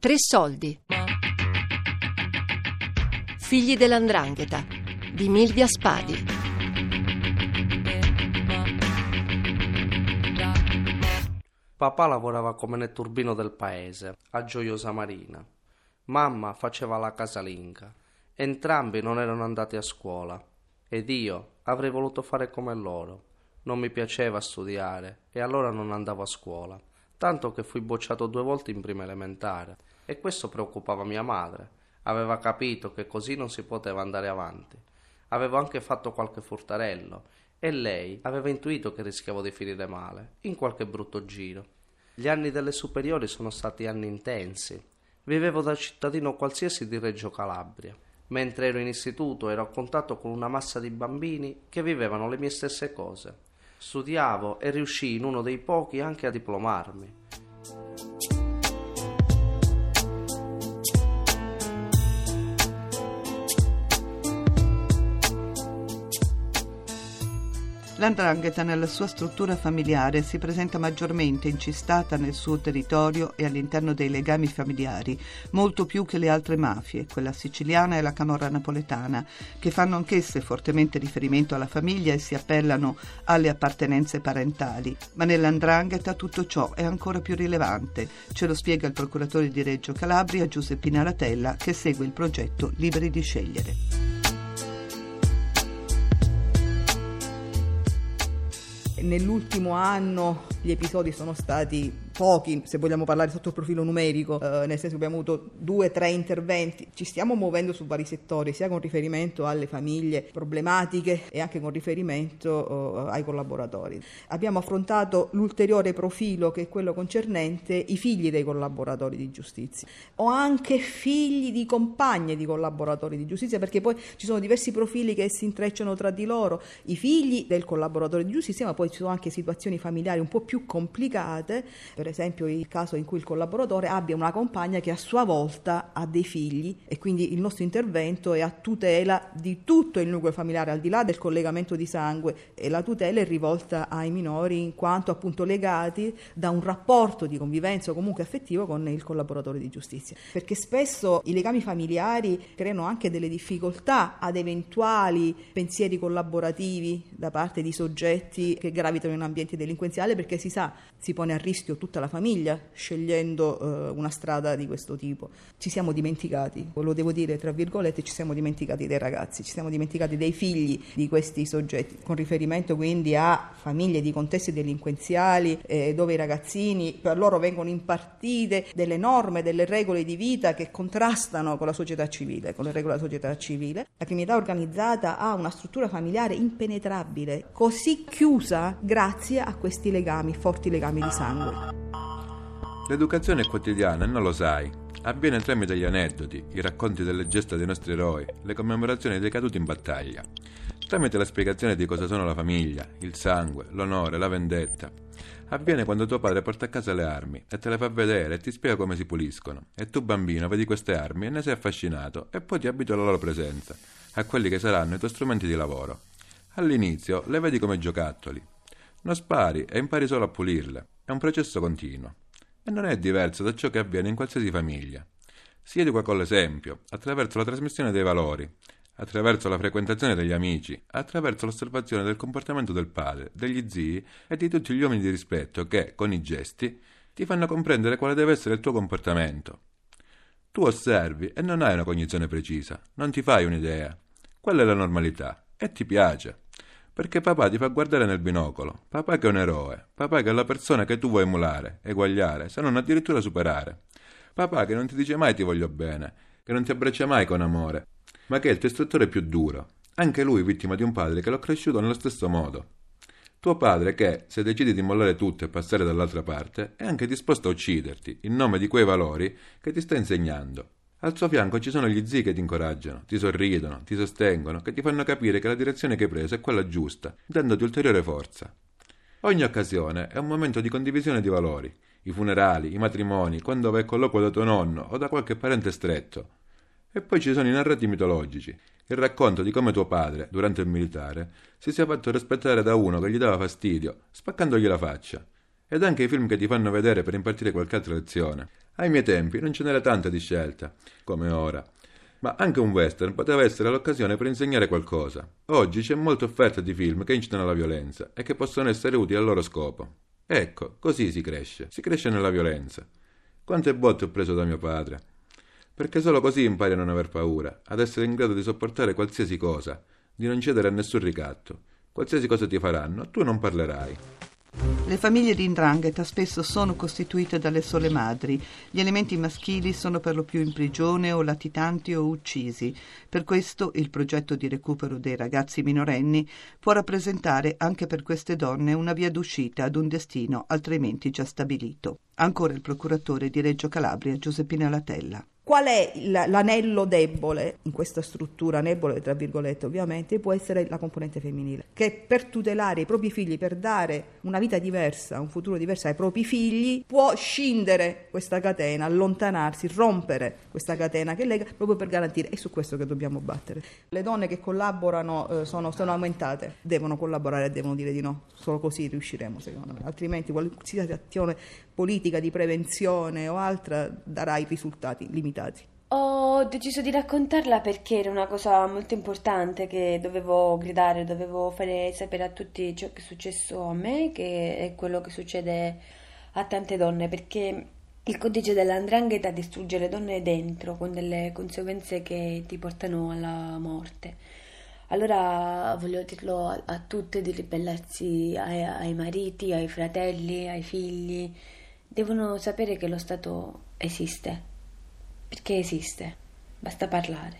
Tre soldi. Figli dell'Andrangheta di Milvia Spadi. Papà lavorava come nel turbino del paese, a Gioiosa Marina. Mamma faceva la casalinga. Entrambi non erano andati a scuola ed io avrei voluto fare come loro. Non mi piaceva studiare e allora non andavo a scuola, tanto che fui bocciato due volte in prima elementare e questo preoccupava mia madre. Aveva capito che così non si poteva andare avanti. Avevo anche fatto qualche furtarello e lei aveva intuito che rischiavo di finire male, in qualche brutto giro. Gli anni delle superiori sono stati anni intensi. Vivevo da cittadino qualsiasi di Reggio Calabria. Mentre ero in istituto ero a contatto con una massa di bambini che vivevano le mie stesse cose. Studiavo e riuscii in uno dei pochi anche a diplomarmi. L'andrangheta nella sua struttura familiare si presenta maggiormente incistata nel suo territorio e all'interno dei legami familiari, molto più che le altre mafie, quella siciliana e la camorra napoletana, che fanno anch'esse fortemente riferimento alla famiglia e si appellano alle appartenenze parentali. Ma nell'andrangheta tutto ciò è ancora più rilevante. Ce lo spiega il procuratore di Reggio Calabria, Giuseppina Ratella, che segue il progetto Liberi di scegliere. Nell'ultimo anno gli episodi sono stati pochi, se vogliamo parlare sotto il profilo numerico, eh, nel senso che abbiamo avuto due tre interventi. Ci stiamo muovendo su vari settori, sia con riferimento alle famiglie problematiche e anche con riferimento eh, ai collaboratori. Abbiamo affrontato l'ulteriore profilo che è quello concernente i figli dei collaboratori di giustizia o anche figli di compagne di collaboratori di giustizia, perché poi ci sono diversi profili che si intrecciano tra di loro, i figli del collaboratore di giustizia, ma poi ci sono anche situazioni familiari un po' più complicate. Per esempio il caso in cui il collaboratore abbia una compagna che a sua volta ha dei figli e quindi il nostro intervento è a tutela di tutto il nucleo familiare al di là del collegamento di sangue e la tutela è rivolta ai minori in quanto appunto legati da un rapporto di convivenza o comunque affettivo con il collaboratore di giustizia perché spesso i legami familiari creano anche delle difficoltà ad eventuali pensieri collaborativi da parte di soggetti che gravitano in ambienti delinquenziali perché si sa si pone a rischio tutta la famiglia scegliendo eh, una strada di questo tipo. Ci siamo dimenticati, lo devo dire tra virgolette, ci siamo dimenticati dei ragazzi, ci siamo dimenticati dei figli di questi soggetti, con riferimento quindi a famiglie di contesti delinquenziali eh, dove i ragazzini per loro vengono impartite delle norme, delle regole di vita che contrastano con la società civile, con le regole della società civile. La criminalità organizzata ha una struttura familiare impenetrabile, così chiusa grazie a questi legami, forti legami di sangue. L'educazione quotidiana non lo sai. Avviene tramite gli aneddoti, i racconti delle gesta dei nostri eroi, le commemorazioni dei caduti in battaglia, tramite la spiegazione di cosa sono la famiglia, il sangue, l'onore, la vendetta. Avviene quando tuo padre porta a casa le armi e te le fa vedere e ti spiega come si puliscono. E tu bambino vedi queste armi e ne sei affascinato e poi ti abitui alla loro presenza, a quelli che saranno i tuoi strumenti di lavoro. All'inizio le vedi come giocattoli. Non spari e impari solo a pulirle. È un processo continuo e non è diverso da ciò che avviene in qualsiasi famiglia. Si educa con l'esempio, attraverso la trasmissione dei valori, attraverso la frequentazione degli amici, attraverso l'osservazione del comportamento del padre, degli zii e di tutti gli uomini di rispetto che, con i gesti, ti fanno comprendere quale deve essere il tuo comportamento. Tu osservi e non hai una cognizione precisa, non ti fai un'idea. Quella è la normalità e ti piace. Perché papà ti fa guardare nel binocolo. Papà che è un eroe. Papà che è la persona che tu vuoi emulare, eguagliare, se non addirittura superare. Papà che non ti dice mai ti voglio bene, che non ti abbraccia mai con amore, ma che è il tuo istruttore più duro. Anche lui vittima di un padre che l'ha cresciuto nello stesso modo. Tuo padre che, se decidi di mollare tutto e passare dall'altra parte, è anche disposto a ucciderti, in nome di quei valori che ti sta insegnando. Al suo fianco ci sono gli zii che ti incoraggiano, ti sorridono, ti sostengono, che ti fanno capire che la direzione che hai preso è quella giusta, dandoti ulteriore forza. Ogni occasione è un momento di condivisione di valori. I funerali, i matrimoni, quando vai al colloquio da tuo nonno o da qualche parente stretto. E poi ci sono i narrati mitologici, il racconto di come tuo padre, durante il militare, si sia fatto rispettare da uno che gli dava fastidio, spaccandogli la faccia. Ed anche i film che ti fanno vedere per impartire qualche altra lezione. Ai miei tempi non ce n'era tanta di scelta, come ora. Ma anche un western poteva essere l'occasione per insegnare qualcosa. Oggi c'è molta offerta di film che incitano alla violenza e che possono essere utili al loro scopo. Ecco, così si cresce. Si cresce nella violenza. Quante botte ho preso da mio padre. Perché solo così impari a non aver paura, ad essere in grado di sopportare qualsiasi cosa, di non cedere a nessun ricatto. Qualsiasi cosa ti faranno, tu non parlerai. Le famiglie di Ndrangheta spesso sono costituite dalle sole madri. Gli elementi maschili sono per lo più in prigione o latitanti o uccisi. Per questo il progetto di recupero dei ragazzi minorenni può rappresentare anche per queste donne una via d'uscita ad un destino altrimenti già stabilito. Ancora il procuratore di Reggio Calabria, Giuseppina Latella. Qual è l'anello debole in questa struttura, debole tra virgolette ovviamente, può essere la componente femminile, che per tutelare i propri figli, per dare una vita diversa, un futuro diverso ai propri figli, può scindere questa catena, allontanarsi, rompere questa catena che lega proprio per garantire, è su questo che dobbiamo battere. Le donne che collaborano eh, sono, sono aumentate, devono collaborare e devono dire di no, solo così riusciremo secondo me, altrimenti qualsiasi azione politica di prevenzione o altra darà i risultati limitati. Ho deciso di raccontarla perché era una cosa molto importante che dovevo gridare, dovevo fare sapere a tutti ciò che è successo a me, che è quello che succede a tante donne, perché il codice dell'andrangheta distrugge le donne dentro con delle conseguenze che ti portano alla morte. Allora voglio dirlo a, a tutte di ribellarsi ai, ai mariti, ai fratelli, ai figli. Devono sapere che lo Stato esiste perché esiste, basta parlare.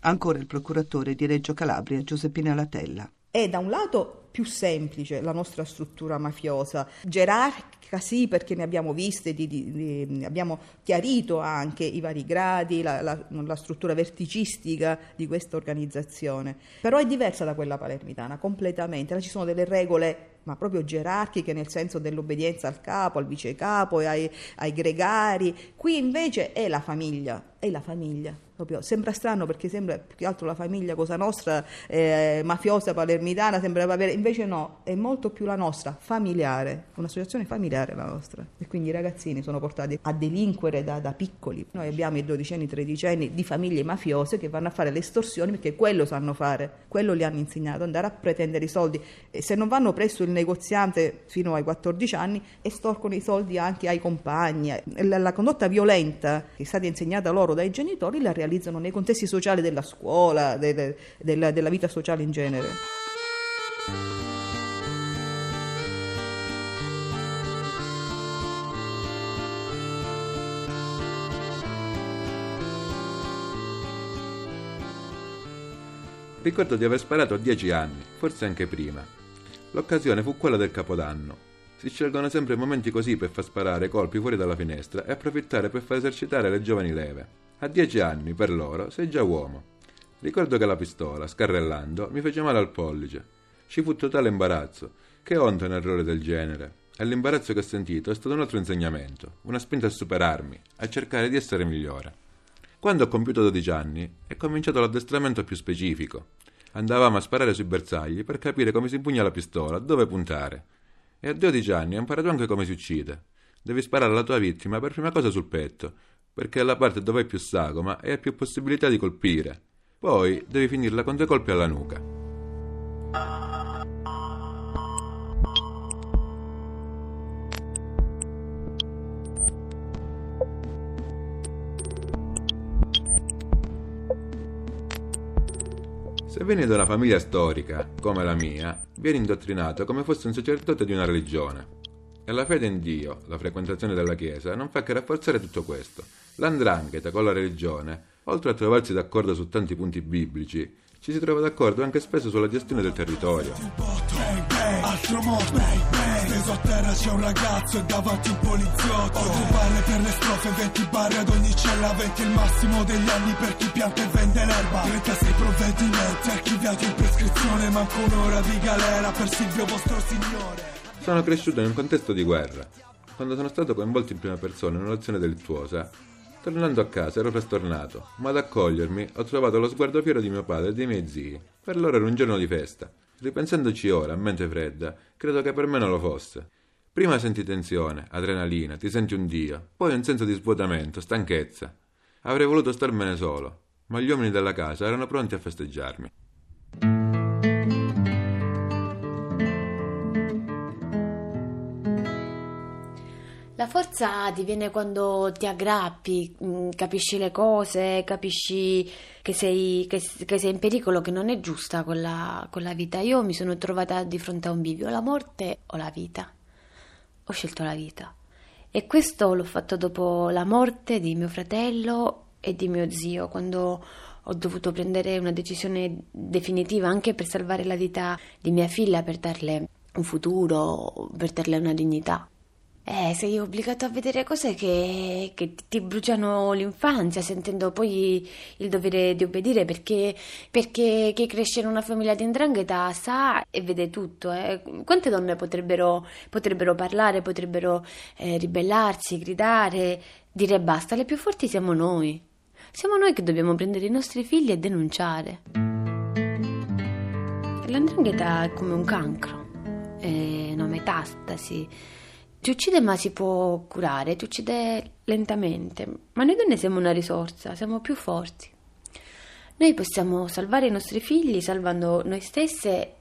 Ancora il procuratore di Reggio Calabria, Giuseppina Latella. È da un lato più semplice la nostra struttura mafiosa, gerarchica sì perché ne abbiamo viste, di, di, di, abbiamo chiarito anche i vari gradi, la, la, la, struttura verticistica di questa organizzazione, però è diversa da quella palermitana completamente, là ci sono delle regole ma proprio gerarchiche nel senso dell'obbedienza al capo, al vicecapo e ai, ai gregari. Qui invece è la famiglia, è la famiglia. Proprio. Sembra strano perché sembra più che altro la famiglia Cosa Nostra eh, mafiosa palermitana, sembrava avere, invece no, è molto più la nostra, familiare, un'associazione familiare la nostra. E quindi i ragazzini sono portati a delinquere da, da piccoli. Noi abbiamo i dodicenni, tredicenni di famiglie mafiose che vanno a fare le estorsioni perché quello sanno fare, quello li hanno insegnato, andare a pretendere i soldi. E se non vanno presso il negoziante fino ai 14 anni, estorcono i soldi anche ai compagni. La, la condotta violenta che è stata insegnata loro dai genitori la realizzano nei contesti sociali della scuola, delle, della, della vita sociale in genere. Ricordo di aver sparato a dieci anni, forse anche prima. L'occasione fu quella del Capodanno. Si scelgono sempre momenti così per far sparare colpi fuori dalla finestra e approfittare per far esercitare le giovani leve. A dieci anni, per loro, sei già uomo. Ricordo che la pistola, scarrellando, mi fece male al pollice. Ci fu totale imbarazzo. Che onta un errore del genere. E l'imbarazzo che ho sentito è stato un altro insegnamento, una spinta a superarmi, a cercare di essere migliore. Quando ho compiuto 12 anni, è cominciato l'addestramento più specifico. Andavamo a sparare sui bersagli per capire come si impugna la pistola, dove puntare. E a 12 anni ho imparato anche come si uccide. Devi sparare alla tua vittima per prima cosa sul petto, perché è la parte dove hai più sagoma e hai più possibilità di colpire. Poi devi finirla con due colpi alla nuca. Se vieni da una famiglia storica, come la mia, vieni indottrinato come fosse un sacerdote di una religione. E la fede in Dio, la frequentazione della Chiesa, non fa che rafforzare tutto questo. L'andrangheta con la religione, oltre a trovarsi d'accordo su tanti punti biblici, ci si trova d'accordo anche spesso sulla gestione del territorio. Altro modo, steso a terra c'è un ragazzo e davanti un poliziotto. 8 barre per le strofe, 20 barre ad ogni cella, 20 il massimo degli anni per chi pianta e vende l'erba. 36 provvedimenti archiviati in prescrizione, manco un'ora di galera per Silvio vostro signore. Sono cresciuto in un contesto di guerra. Quando sono stato coinvolto in prima persona in un'azione delittuosa, tornando a casa ero frastornato, ma ad accogliermi ho trovato lo sguardo fiero di mio padre e dei miei zii. Per loro era un giorno di festa. Ripensandoci ora, a mente fredda, credo che per me non lo fosse. Prima senti tensione, adrenalina, ti senti un dio, poi un senso di svuotamento, stanchezza. Avrei voluto starmene solo, ma gli uomini della casa erano pronti a festeggiarmi. La forza ti viene quando ti aggrappi, mm, capisci le cose, capisci che sei, che, che sei in pericolo, che non è giusta con la, con la vita. Io mi sono trovata di fronte a un bivio, la morte o la vita. Ho scelto la vita. E questo l'ho fatto dopo la morte di mio fratello e di mio zio, quando ho dovuto prendere una decisione definitiva anche per salvare la vita di mia figlia, per darle un futuro, per darle una dignità. Eh, sei obbligato a vedere cose che, che ti bruciano l'infanzia, sentendo poi il dovere di obbedire, perché, perché chi cresce in una famiglia di indrangheta sa e vede tutto. Eh. Quante donne potrebbero, potrebbero parlare, potrebbero eh, ribellarsi, gridare, dire basta, le più forti siamo noi. Siamo noi che dobbiamo prendere i nostri figli e denunciare. L'andrangheta è come un cancro, è una metastasi ti uccide ma si può curare, ti uccide lentamente, ma noi donne siamo una risorsa, siamo più forti. Noi possiamo salvare i nostri figli salvando noi stesse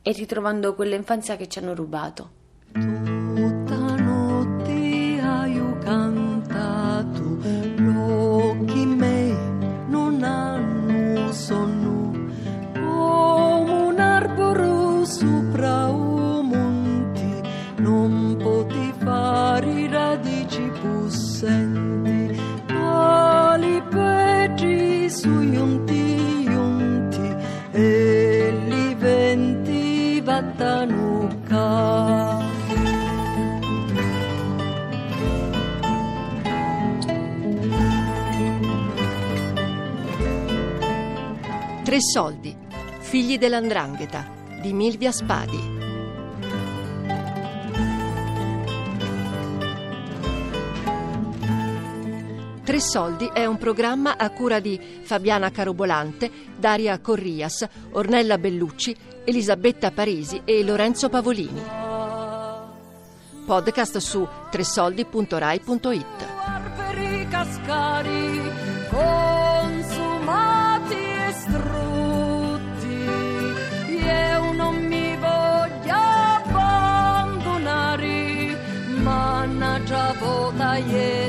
e ritrovando quell'infanzia che ci hanno rubato. Tre soldi, figli dell'andrangheta, di Milvia Spadi. Tre Soldi è un programma a cura di Fabiana Carobolante, Daria Corrias, Ornella Bellucci, Elisabetta Parisi e Lorenzo Pavolini. Podcast su tresoldi.rai.it. yeah.